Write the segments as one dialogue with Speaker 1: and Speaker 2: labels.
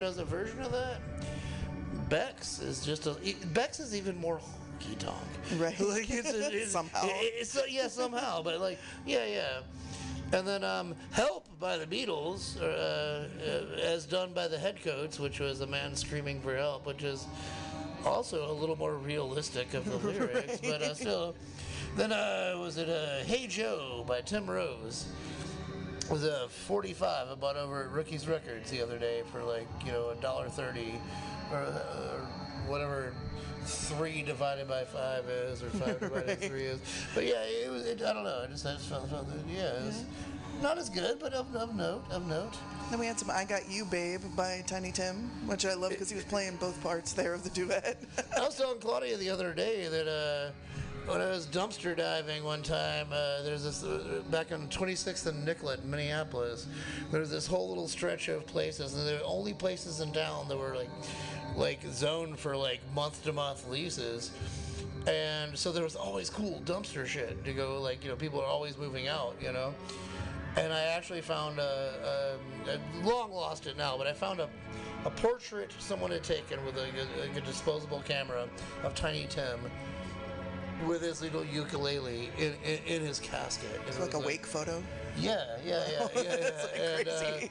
Speaker 1: does a version of that. Bex is just a Bex is even more honky tonk.
Speaker 2: Right.
Speaker 1: Like it's, it's
Speaker 2: Somehow.
Speaker 1: it- it's yeah somehow, but like yeah yeah. And then um, "Help" by the Beatles, uh, uh, as done by the Headcoats, which was a man screaming for help, which is also a little more realistic of the lyrics, but uh, still. Then uh, was it uh, "Hey Joe" by Tim Rose? It was a 45 I bought over at Rookie's Records the other day for like you know a dollar thirty, or, or whatever three divided by five is, or five divided by three is. But yeah, it was. It, I don't know. I just I just felt, felt that yeah, it was not as good, but of, of note, of note.
Speaker 2: Then we had some "I Got You, Babe" by Tiny Tim, which I love because he was playing both parts there of the duet.
Speaker 1: I was telling Claudia the other day that uh, when I was dumpster diving one time, uh, there's this uh, back on 26th and Nicollet, Minneapolis. There's this whole little stretch of places, and they're the only places in town that were like, like zoned for like month to month leases. And so there was always cool dumpster shit to go. Like you know, people are always moving out. You know. And I actually found a long lost it now, but I found a, a portrait someone had taken with a, a, a disposable camera of Tiny Tim with his little ukulele in, in, in his casket. And
Speaker 2: It's
Speaker 1: it
Speaker 2: like a
Speaker 1: was
Speaker 2: wake photo.
Speaker 1: Yeah, yeah, yeah, yeah. yeah.
Speaker 2: Like
Speaker 1: and, uh,
Speaker 2: crazy.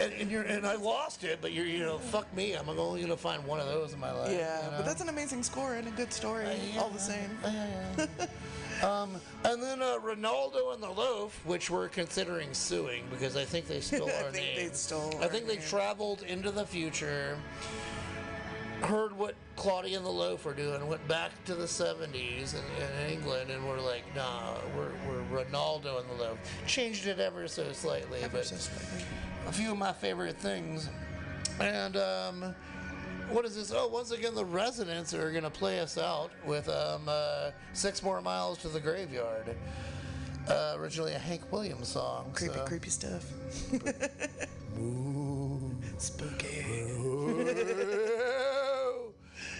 Speaker 1: and, and you're and I lost it, but you're you know fuck me, I'm only gonna find one of those in my life.
Speaker 2: yeah,
Speaker 1: you know?
Speaker 2: but that's an amazing score and a good story,
Speaker 1: Uh,
Speaker 2: all the same.
Speaker 1: yeah, yeah. um, and then uh, Renaldo and the Loaf, which we're considering suing because I think they stole our I
Speaker 2: think they stole
Speaker 1: I think they traveled into the future, heard what Claudia and the Loaf were doing, went back to the 70s in, in England, and were like, nah, we're, we're Renaldo and the Loaf. Changed it ever so slightly,
Speaker 2: Ever
Speaker 1: but
Speaker 2: so slightly.
Speaker 1: a few of my favorite things. And um, what is this? Oh, once again, the residents are going to play us out with um, uh, Six More Miles to the Graveyard. Uh, originally a Hank Williams song.
Speaker 2: Creepy,
Speaker 1: so-
Speaker 2: creepy stuff. Spooky.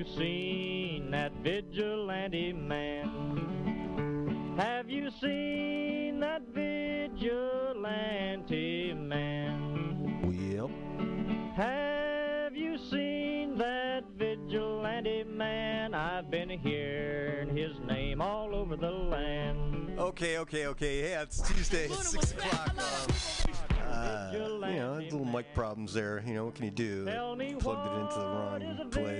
Speaker 3: you seen that vigilante man? Have you seen that vigilante man?
Speaker 4: Well,
Speaker 3: Have you seen that vigilante man? I've been hearing his name all over the land.
Speaker 4: okay, okay, okay. Yeah, it's Tuesday, at 6 o'clock. Uh, you know, little mic problems there. You know, what can you do?
Speaker 3: Tell me
Speaker 4: Plugged it into the
Speaker 3: what is a
Speaker 4: wrong place.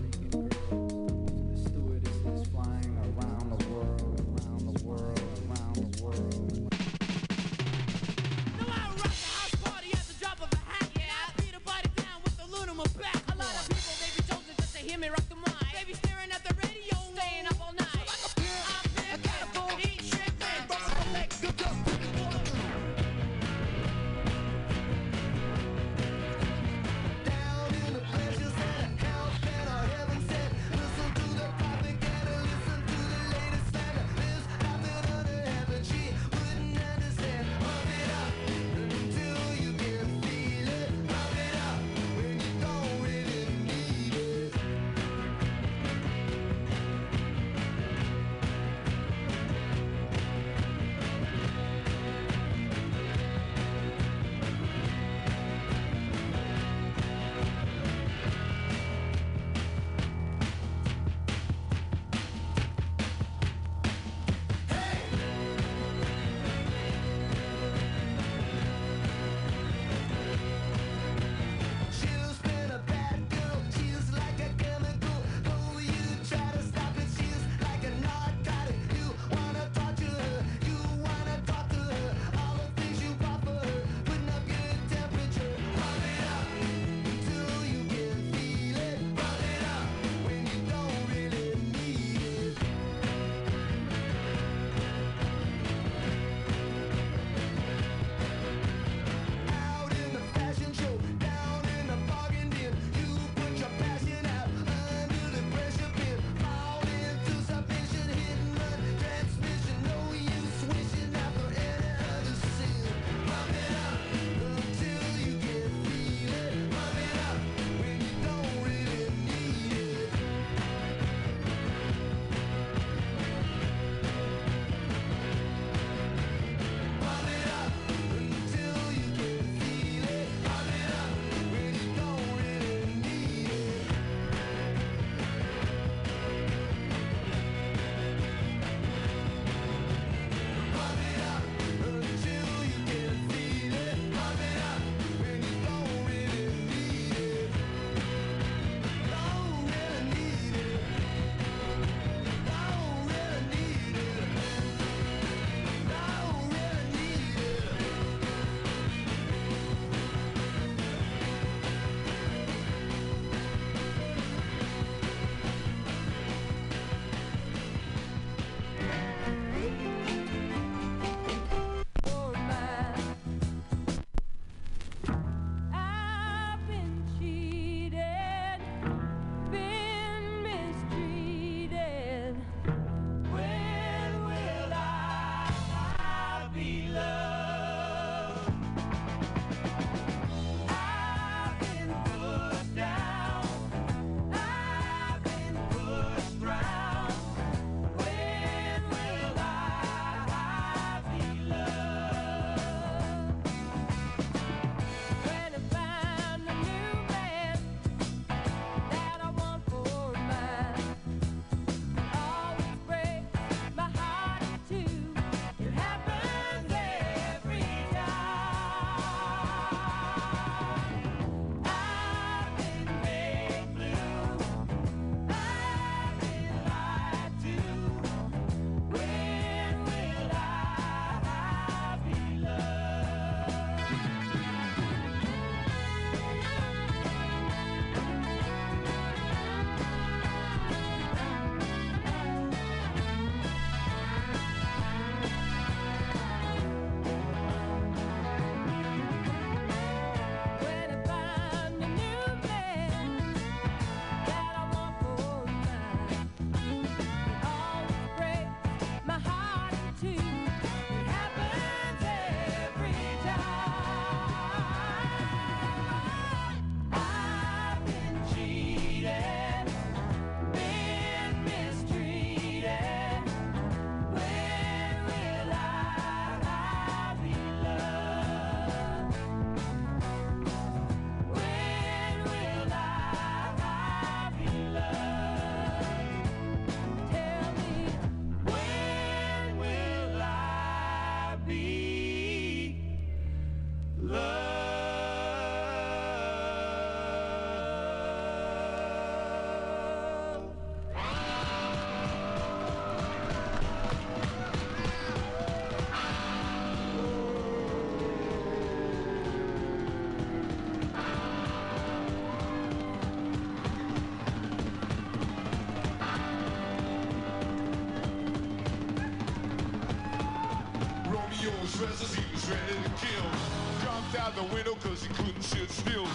Speaker 5: cause he couldn't sit still.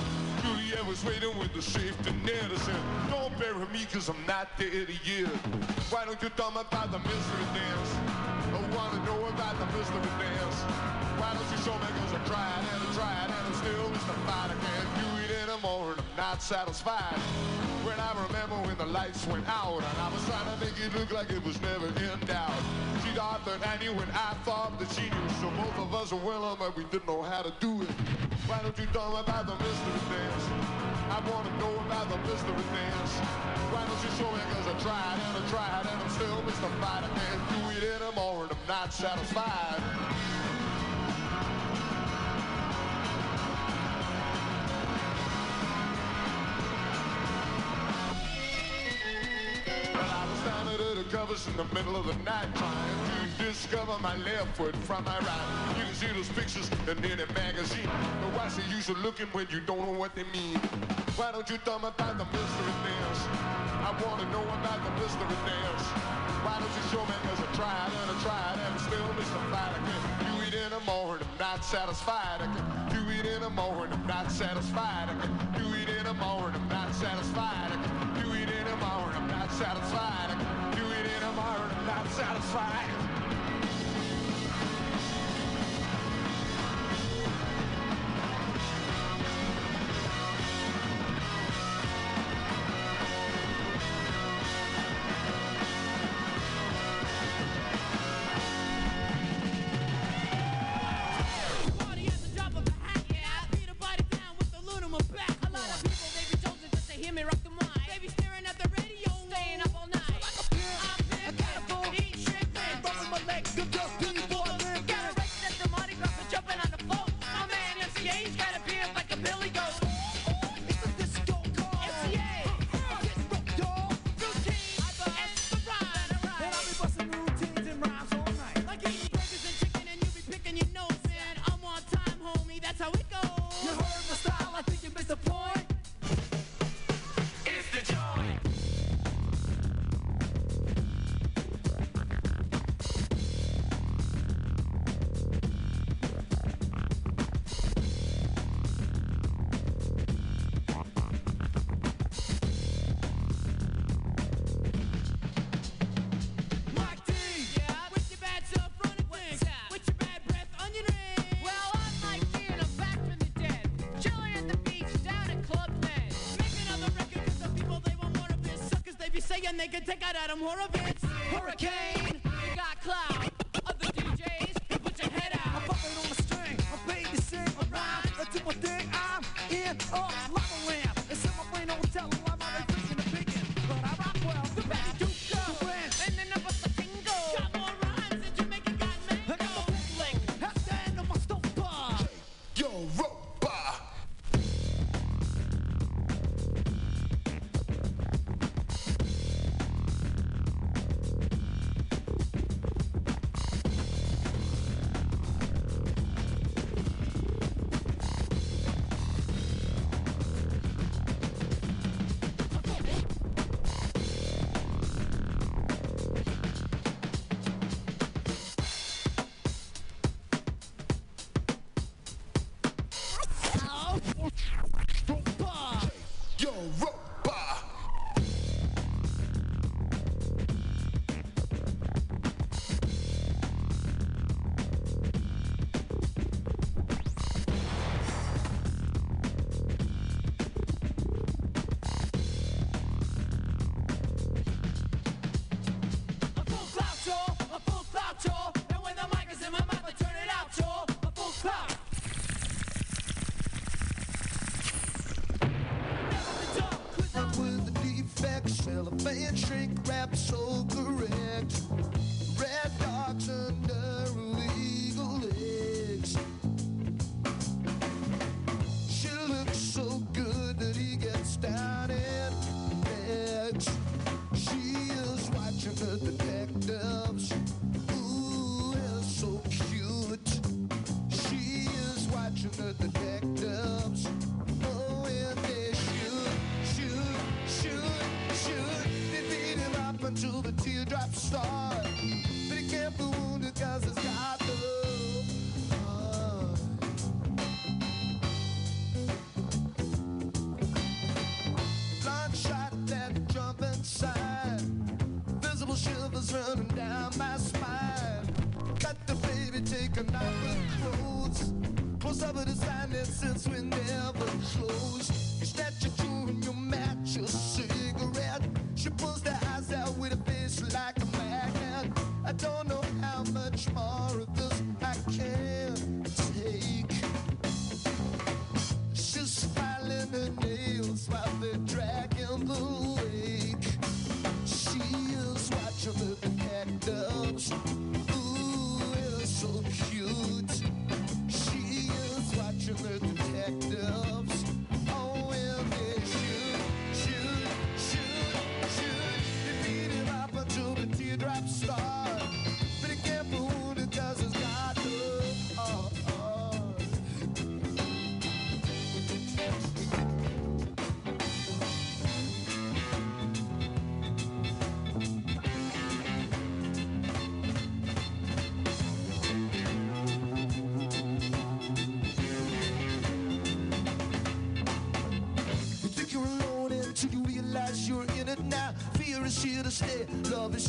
Speaker 5: Juliet was waiting with the safety net. I said, don't bury me cause I'm not dead yet. Why don't you tell me about the mystery dance? I wanna know about the mystery dance. Why don't you show me cause I tried and I tried and I'm still mystified. I can't do it anymore and I'm not satisfied. When I remember when the lights went out and I was trying to make it look like it was never in doubt. She thought that I knew and I thought that she knew. So both of us were willing but we didn't know how to do it. Why don't you tell me about the mystery dance? I wanna know about the mystery dance. Why don't you show me cause I tried and I tried and I'm still mystified. I can't do it anymore and I'm not satisfied. Well, I was down under the covers in the middle of the night to discover my left foot from my right. You can see those pictures in any magazine. But what's the use of looking when you don't know what they mean? Why don't you tell me about the mystery dance? I want to know about the mystery dance. Why don't you show me? Cause I tried and I tried and still mystified. I can't do it anymore and I'm not satisfied. I can't do it anymore and I'm not satisfied. I can't do it anymore and I'm not satisfied. I can't do it anymore and I'm not satisfied. I can't do it anymore and I'm not satisfied.
Speaker 6: Party they can take out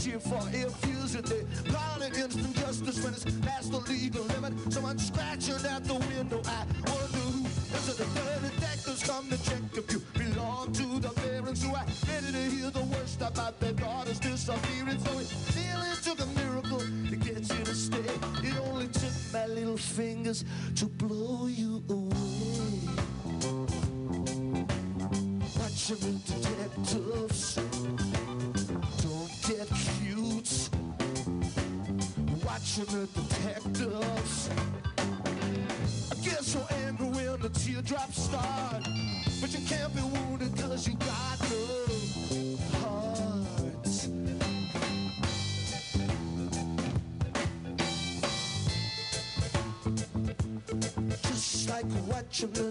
Speaker 7: Here for a fugitive. Violent instant justice when it's past the legal limit. Someone scratching at the window. I wonder who is it? The detectives come to check if you belong to the parents who are ready to hear the worst about their daughter's disappearance. So it really took a miracle to get you to stay. It only took my little fingers Watching the detectives. I get so angry when the teardrops start. But you can't be wounded cause you got no heart. Just like watching the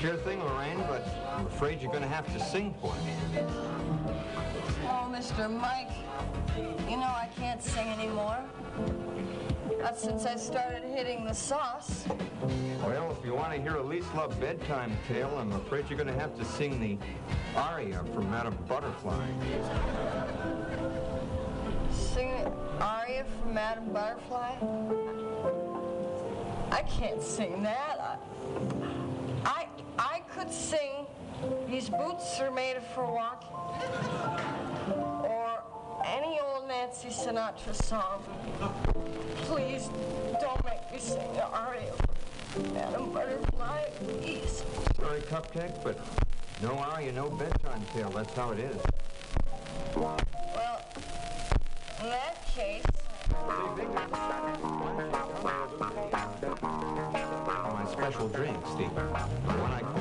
Speaker 8: Sure thing, Lorraine, but I'm afraid you're going to have to sing for me.
Speaker 9: Oh, Mr. Mike, you know I can't sing anymore. Not since I started hitting the sauce.
Speaker 8: Well, if you want to hear a least love bedtime tale, I'm afraid you're going to have to sing the aria from Madame Butterfly.
Speaker 9: Sing the aria from Madame Butterfly? I can't sing that. I, I, I could sing These Boots Are Made for Walking. Or any old Nancy Sinatra song. Please don't make me sing the aria from Madame Butterfly, please.
Speaker 8: Sorry, Cupcake, but no aria, no bedtime tale. That's how it is.
Speaker 9: Well, then
Speaker 8: My special drink, Steve.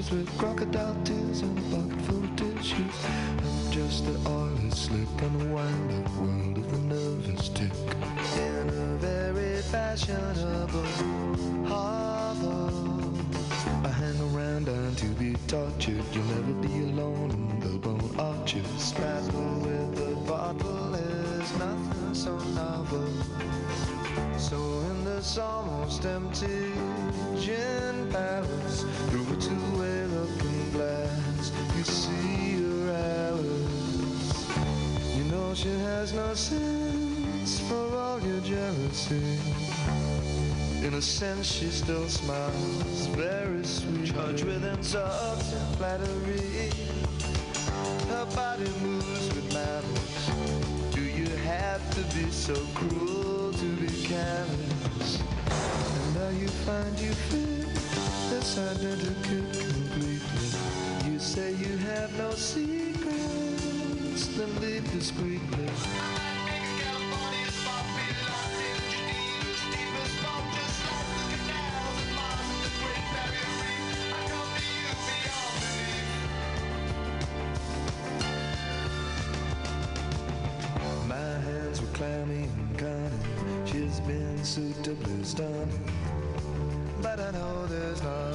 Speaker 7: Issues with crocodile tears and a pocket full of tissues. I'm just the oily slick on the wind up world of the nervous tick. In a very fashionable hovel. I hang around and to be tortured. You'll never be In a sense, she still smiles, very sweet. Charged with insults and flattery. Her body moves with malice. Do you have to be so cruel to be careless? And now you find you fit this identical completely. You say you have no secrets, then leave discreetly. But I know there's not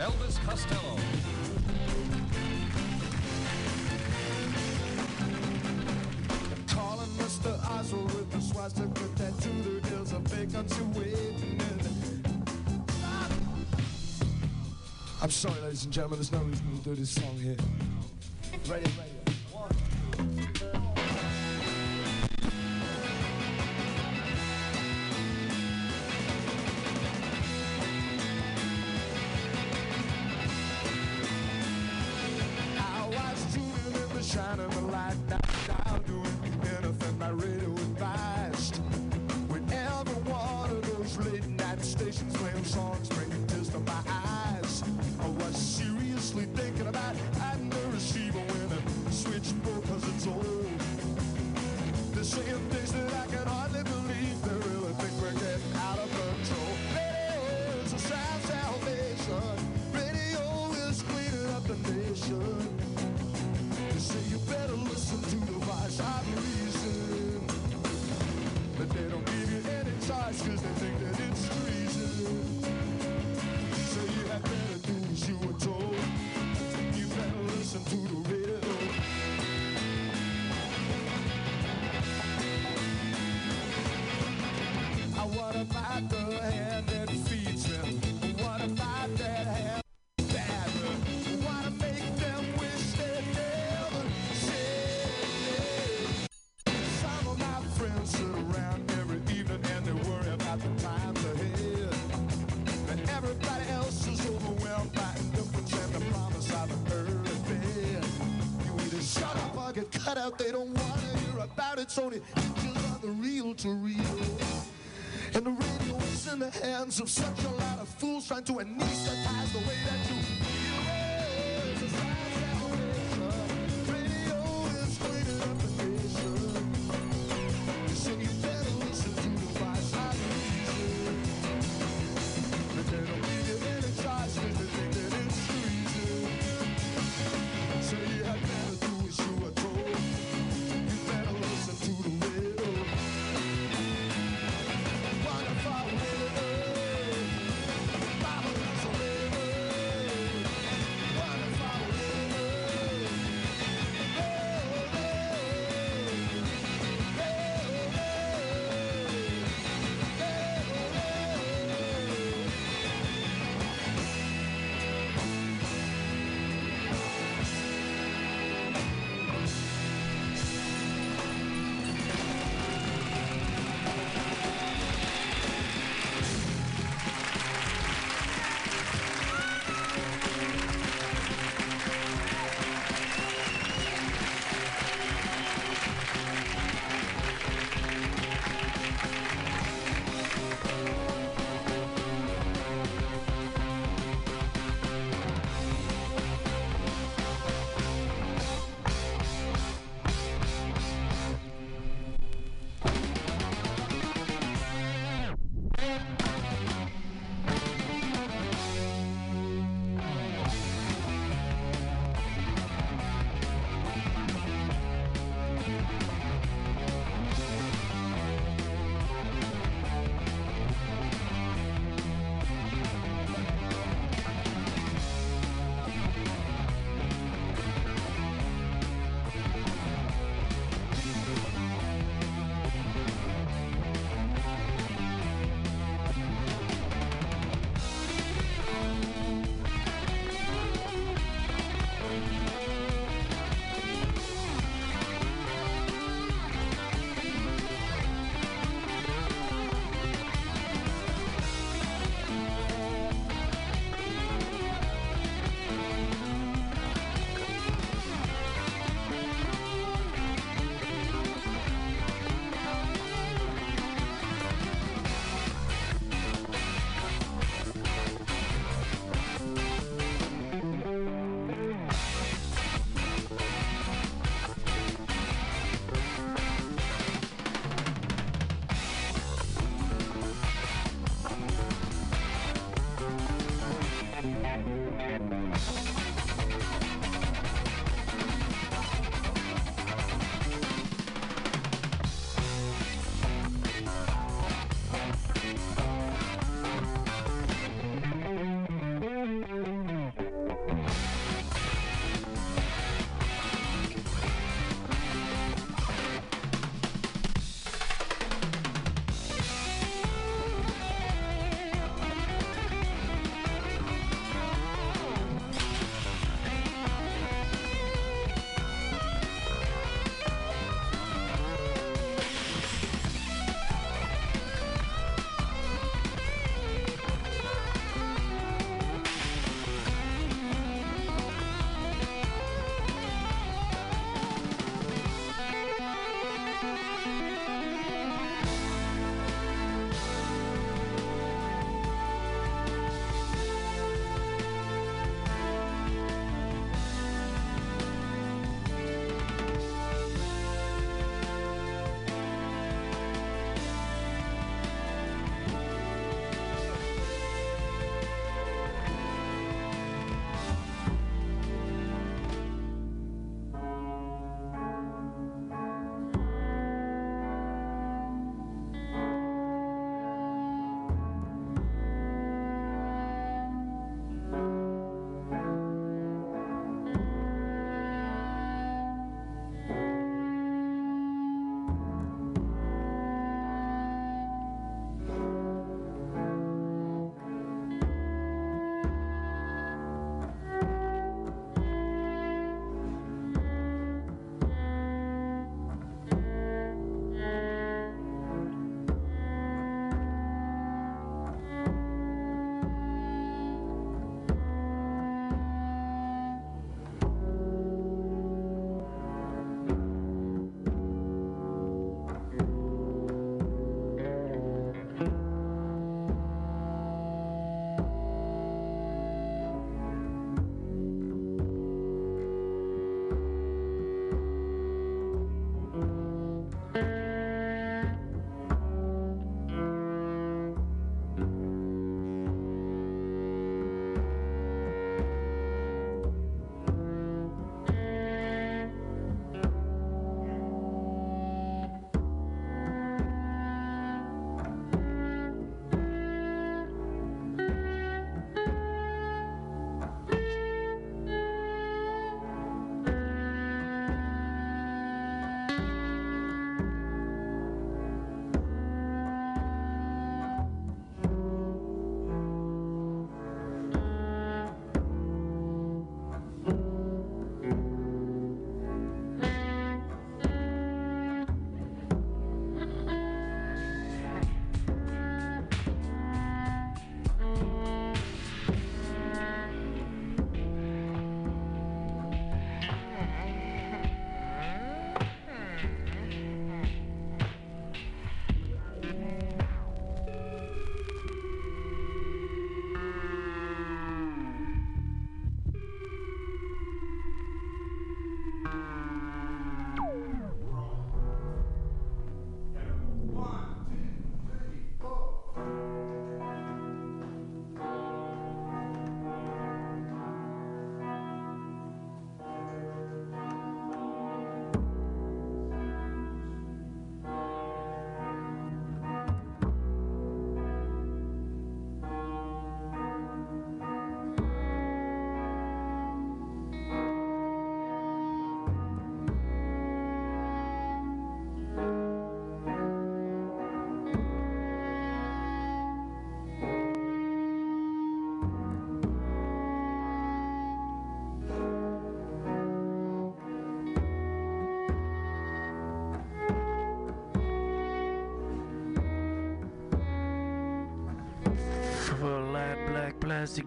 Speaker 10: Elvis Costello.
Speaker 7: Calling Mr. Oswald with the swastika tattoo. A vacancy waiting I'm sorry, ladies and gentlemen, there's no reason to do this song here. Ready, ready.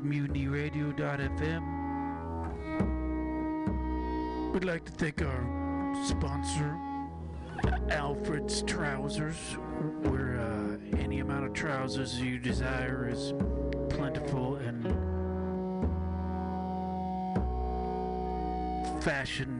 Speaker 10: Mutiny We'd like to thank our sponsor, Alfred's Trousers, where uh, any amount of trousers you desire is plentiful and fashion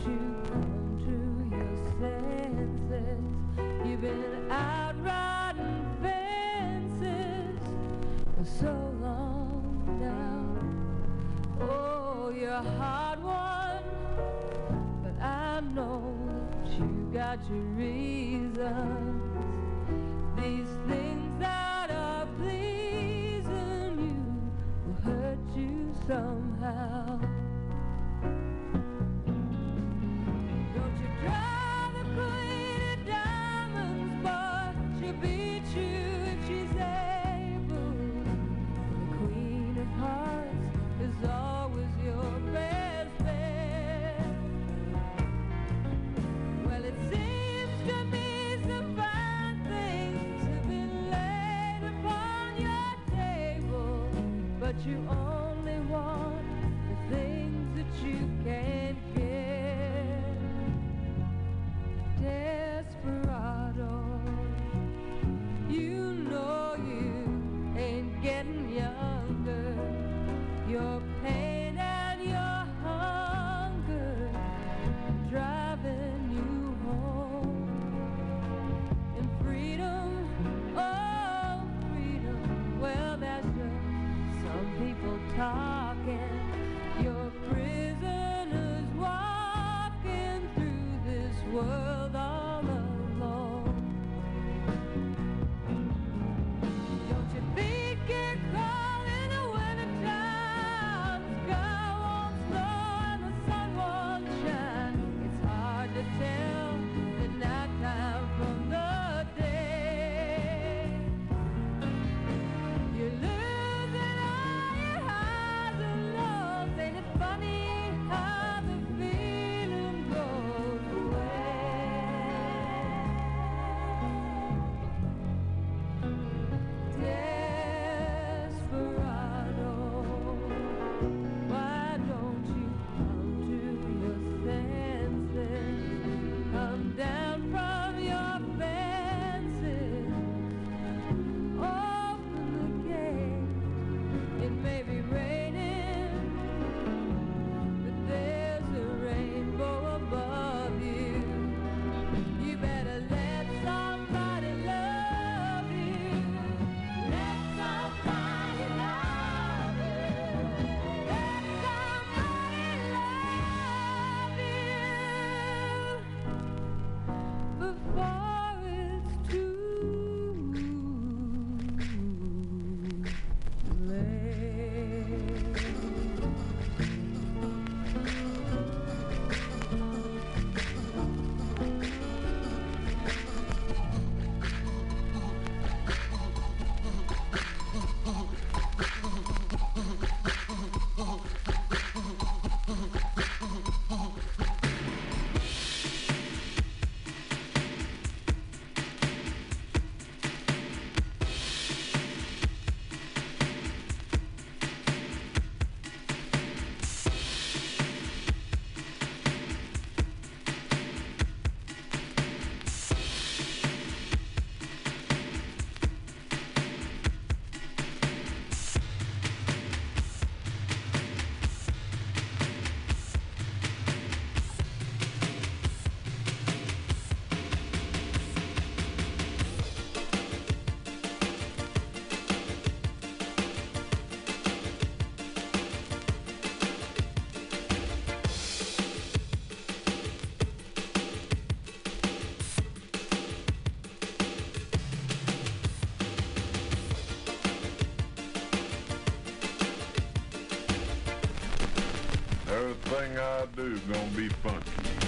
Speaker 11: you
Speaker 12: Everything I do gonna be funky.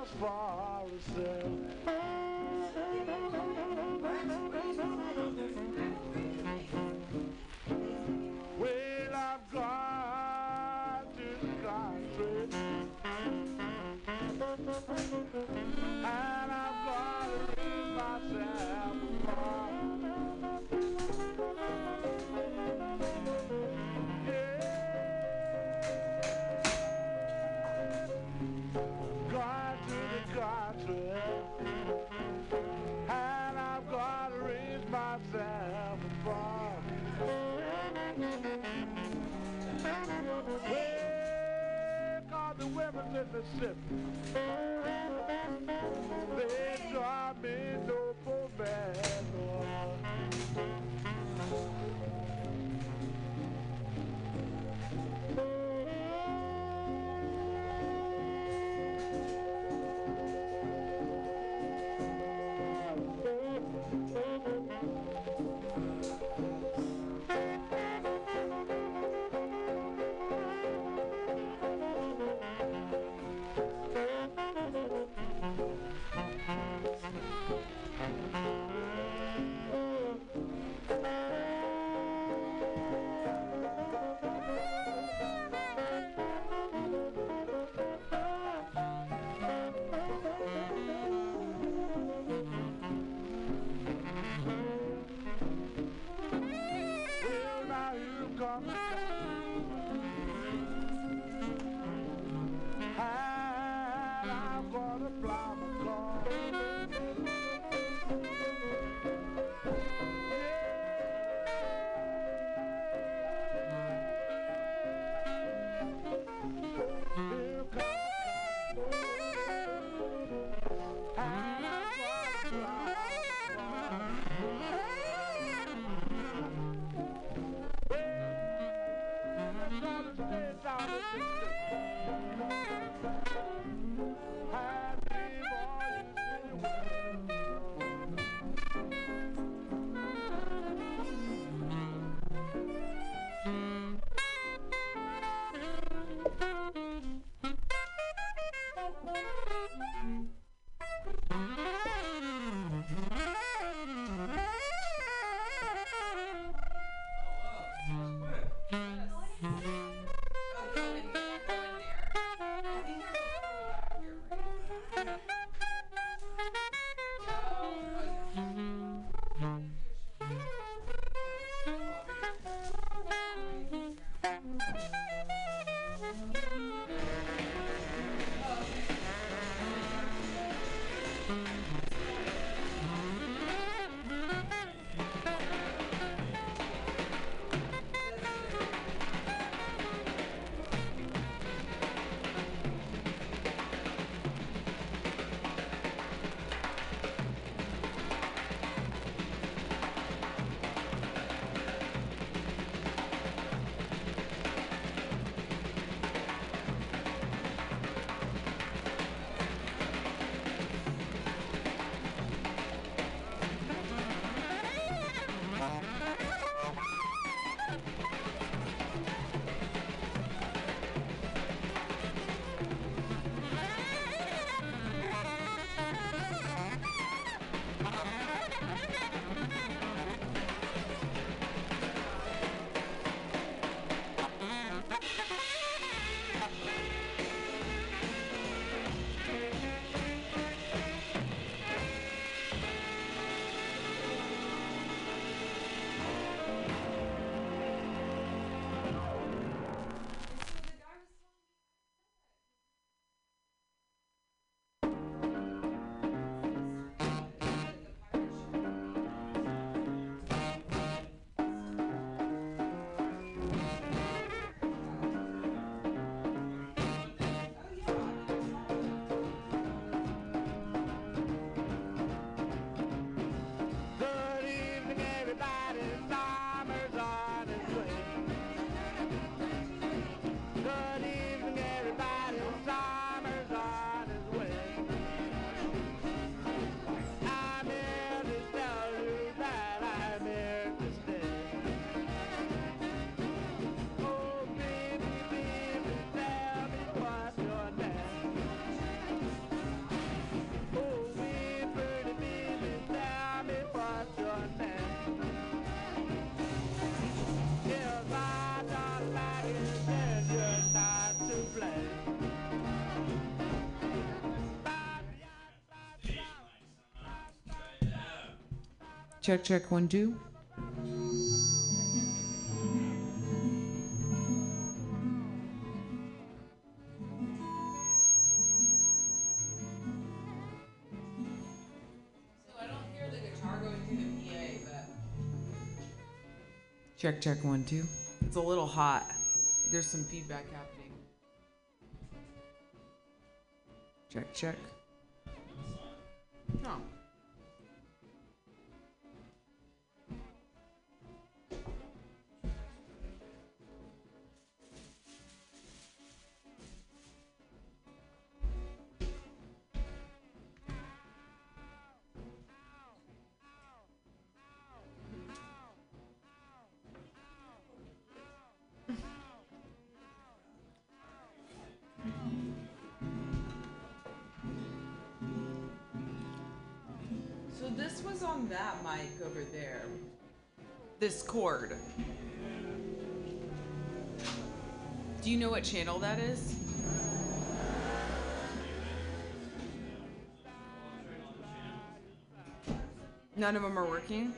Speaker 13: Just for
Speaker 12: herself.
Speaker 11: Check, check, one, two.
Speaker 14: So I don't hear the guitar going through the PA, but
Speaker 11: Check, check, one, two. It's a little hot. There's some feedback happening. Check, check. Over there. This cord. Do you know what channel that is? None of them are working?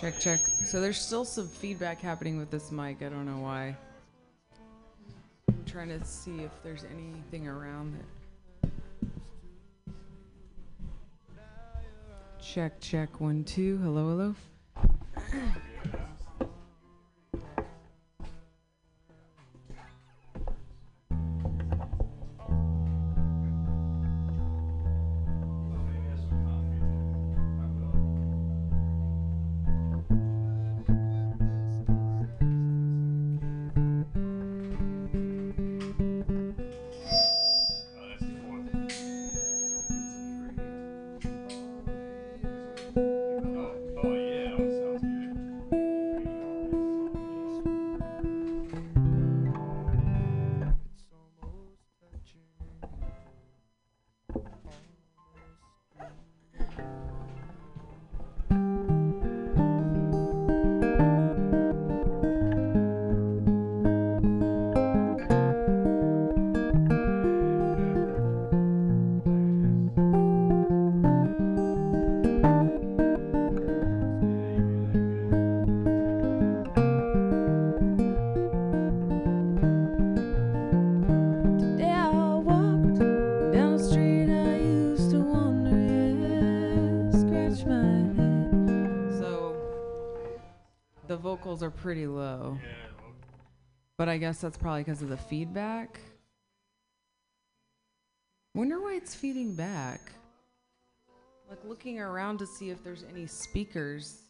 Speaker 11: Check, check. So there's still some feedback happening with this mic. I don't know why. I'm trying to see if there's anything around it. Check, check. One, two. Hello, hello. But I guess that's probably because of the feedback. Wonder why it's feeding back. Like looking around to see if there's any speakers.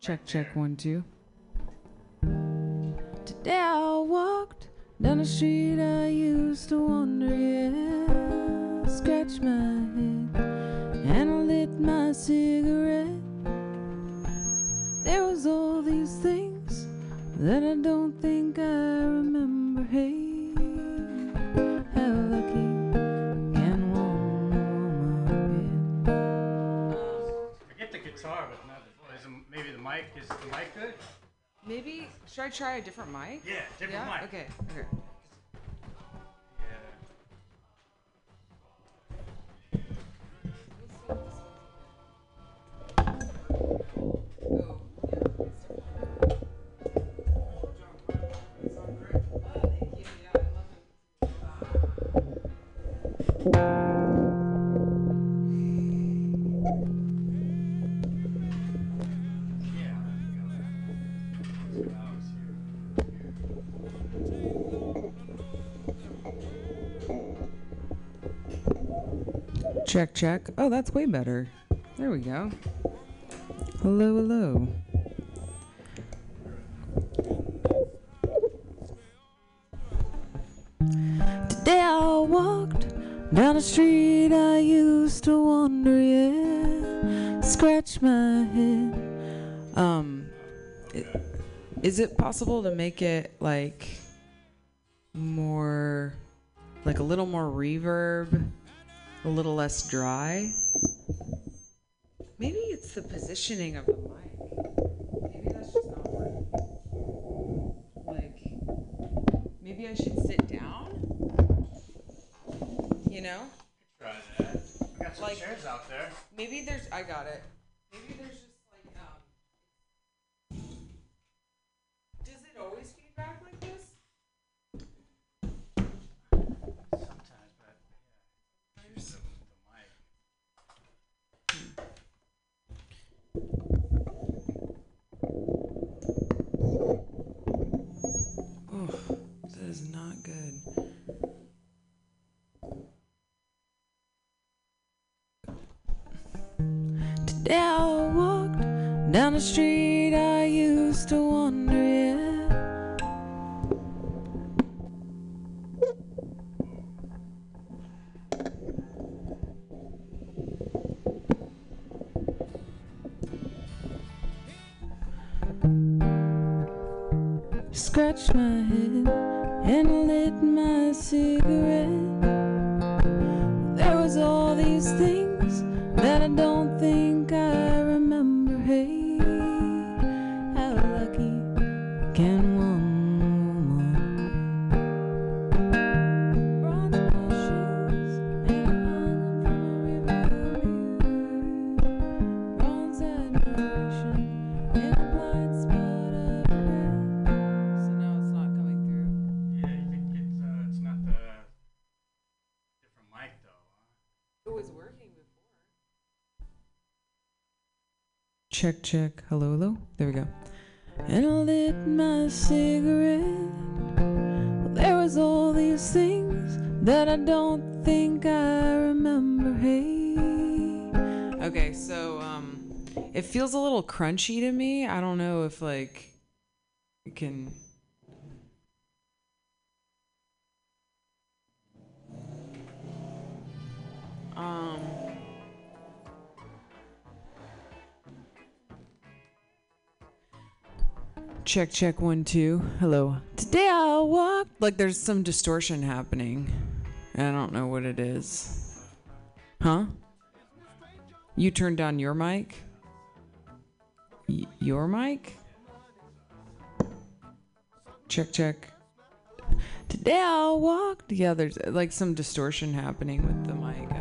Speaker 11: Check, check, one, two.
Speaker 15: Today I walked down the street I used to wander, yeah, scratch my head, and I lit my cigarette. There was all these things that I don't think I remember. Hey, how lucky can one woman
Speaker 16: Forget the guitar, but not the, is the, maybe the mic. Is the mic good?
Speaker 11: Maybe should I try a different mic?
Speaker 16: Yeah, different
Speaker 11: yeah?
Speaker 16: mic.
Speaker 11: Okay, okay. Check, check. Oh, that's way better. There we go. Hello, hello.
Speaker 15: Today I walked down the street I used to wander, yeah. Scratch my head.
Speaker 11: Um, is it possible to make it like more, like a little more reverb, a little less dry? Maybe it's the positioning of the mic. Maybe that's just not working. Like, maybe I should sit down. You know?
Speaker 16: Try that. I got some
Speaker 11: Like-
Speaker 16: chairs out there.
Speaker 11: Maybe there's. I got it.
Speaker 15: My head
Speaker 11: Check, check. Hello, hello. There we go.
Speaker 15: and I lit my cigarette. Well, there was all these things that I don't think I remember. Hey,
Speaker 11: Okay, so um, it feels a little crunchy to me. I don't know if like you can. Check, check, one, two. Hello. Today I walked. Like there's some distortion happening. I don't know what it is. Huh? You turned down your mic? Y- your mic? Check, check.
Speaker 15: today I walked.
Speaker 11: Yeah, there's like some distortion happening with the mic.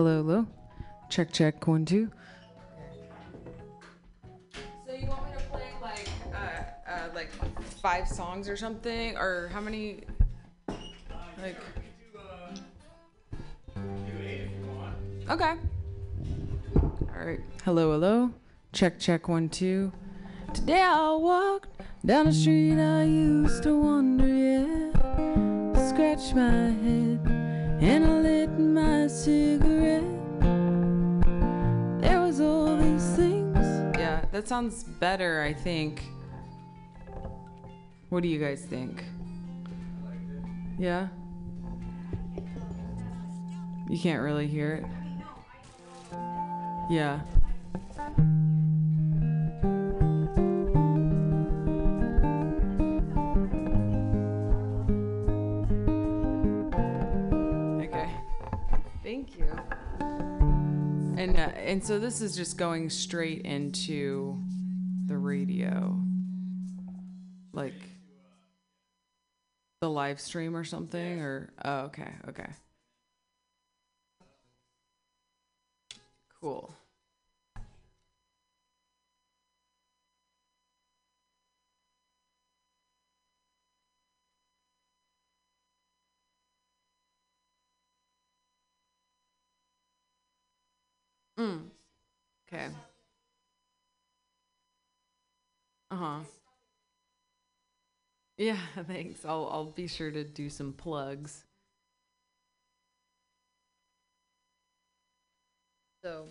Speaker 11: Hello, hello. Check, check. One, two. So you want me to play like uh, uh, like five songs or something, or how many? Like. Okay. All right. Hello, hello. Check, check. One, two.
Speaker 15: Today I walked down a street I used to wander. Yeah, scratched my head and I lit my cigarette.
Speaker 11: That sounds better. I think. What do you guys think? Yeah. You can't really hear it. Yeah. And uh, and so this is just going straight into the radio. Like the live stream or something or oh okay, okay. Cool. Mm. Okay. Uh huh. Yeah, thanks. I'll I'll be sure to do some plugs. So,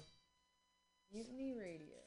Speaker 11: Mutiny Radio.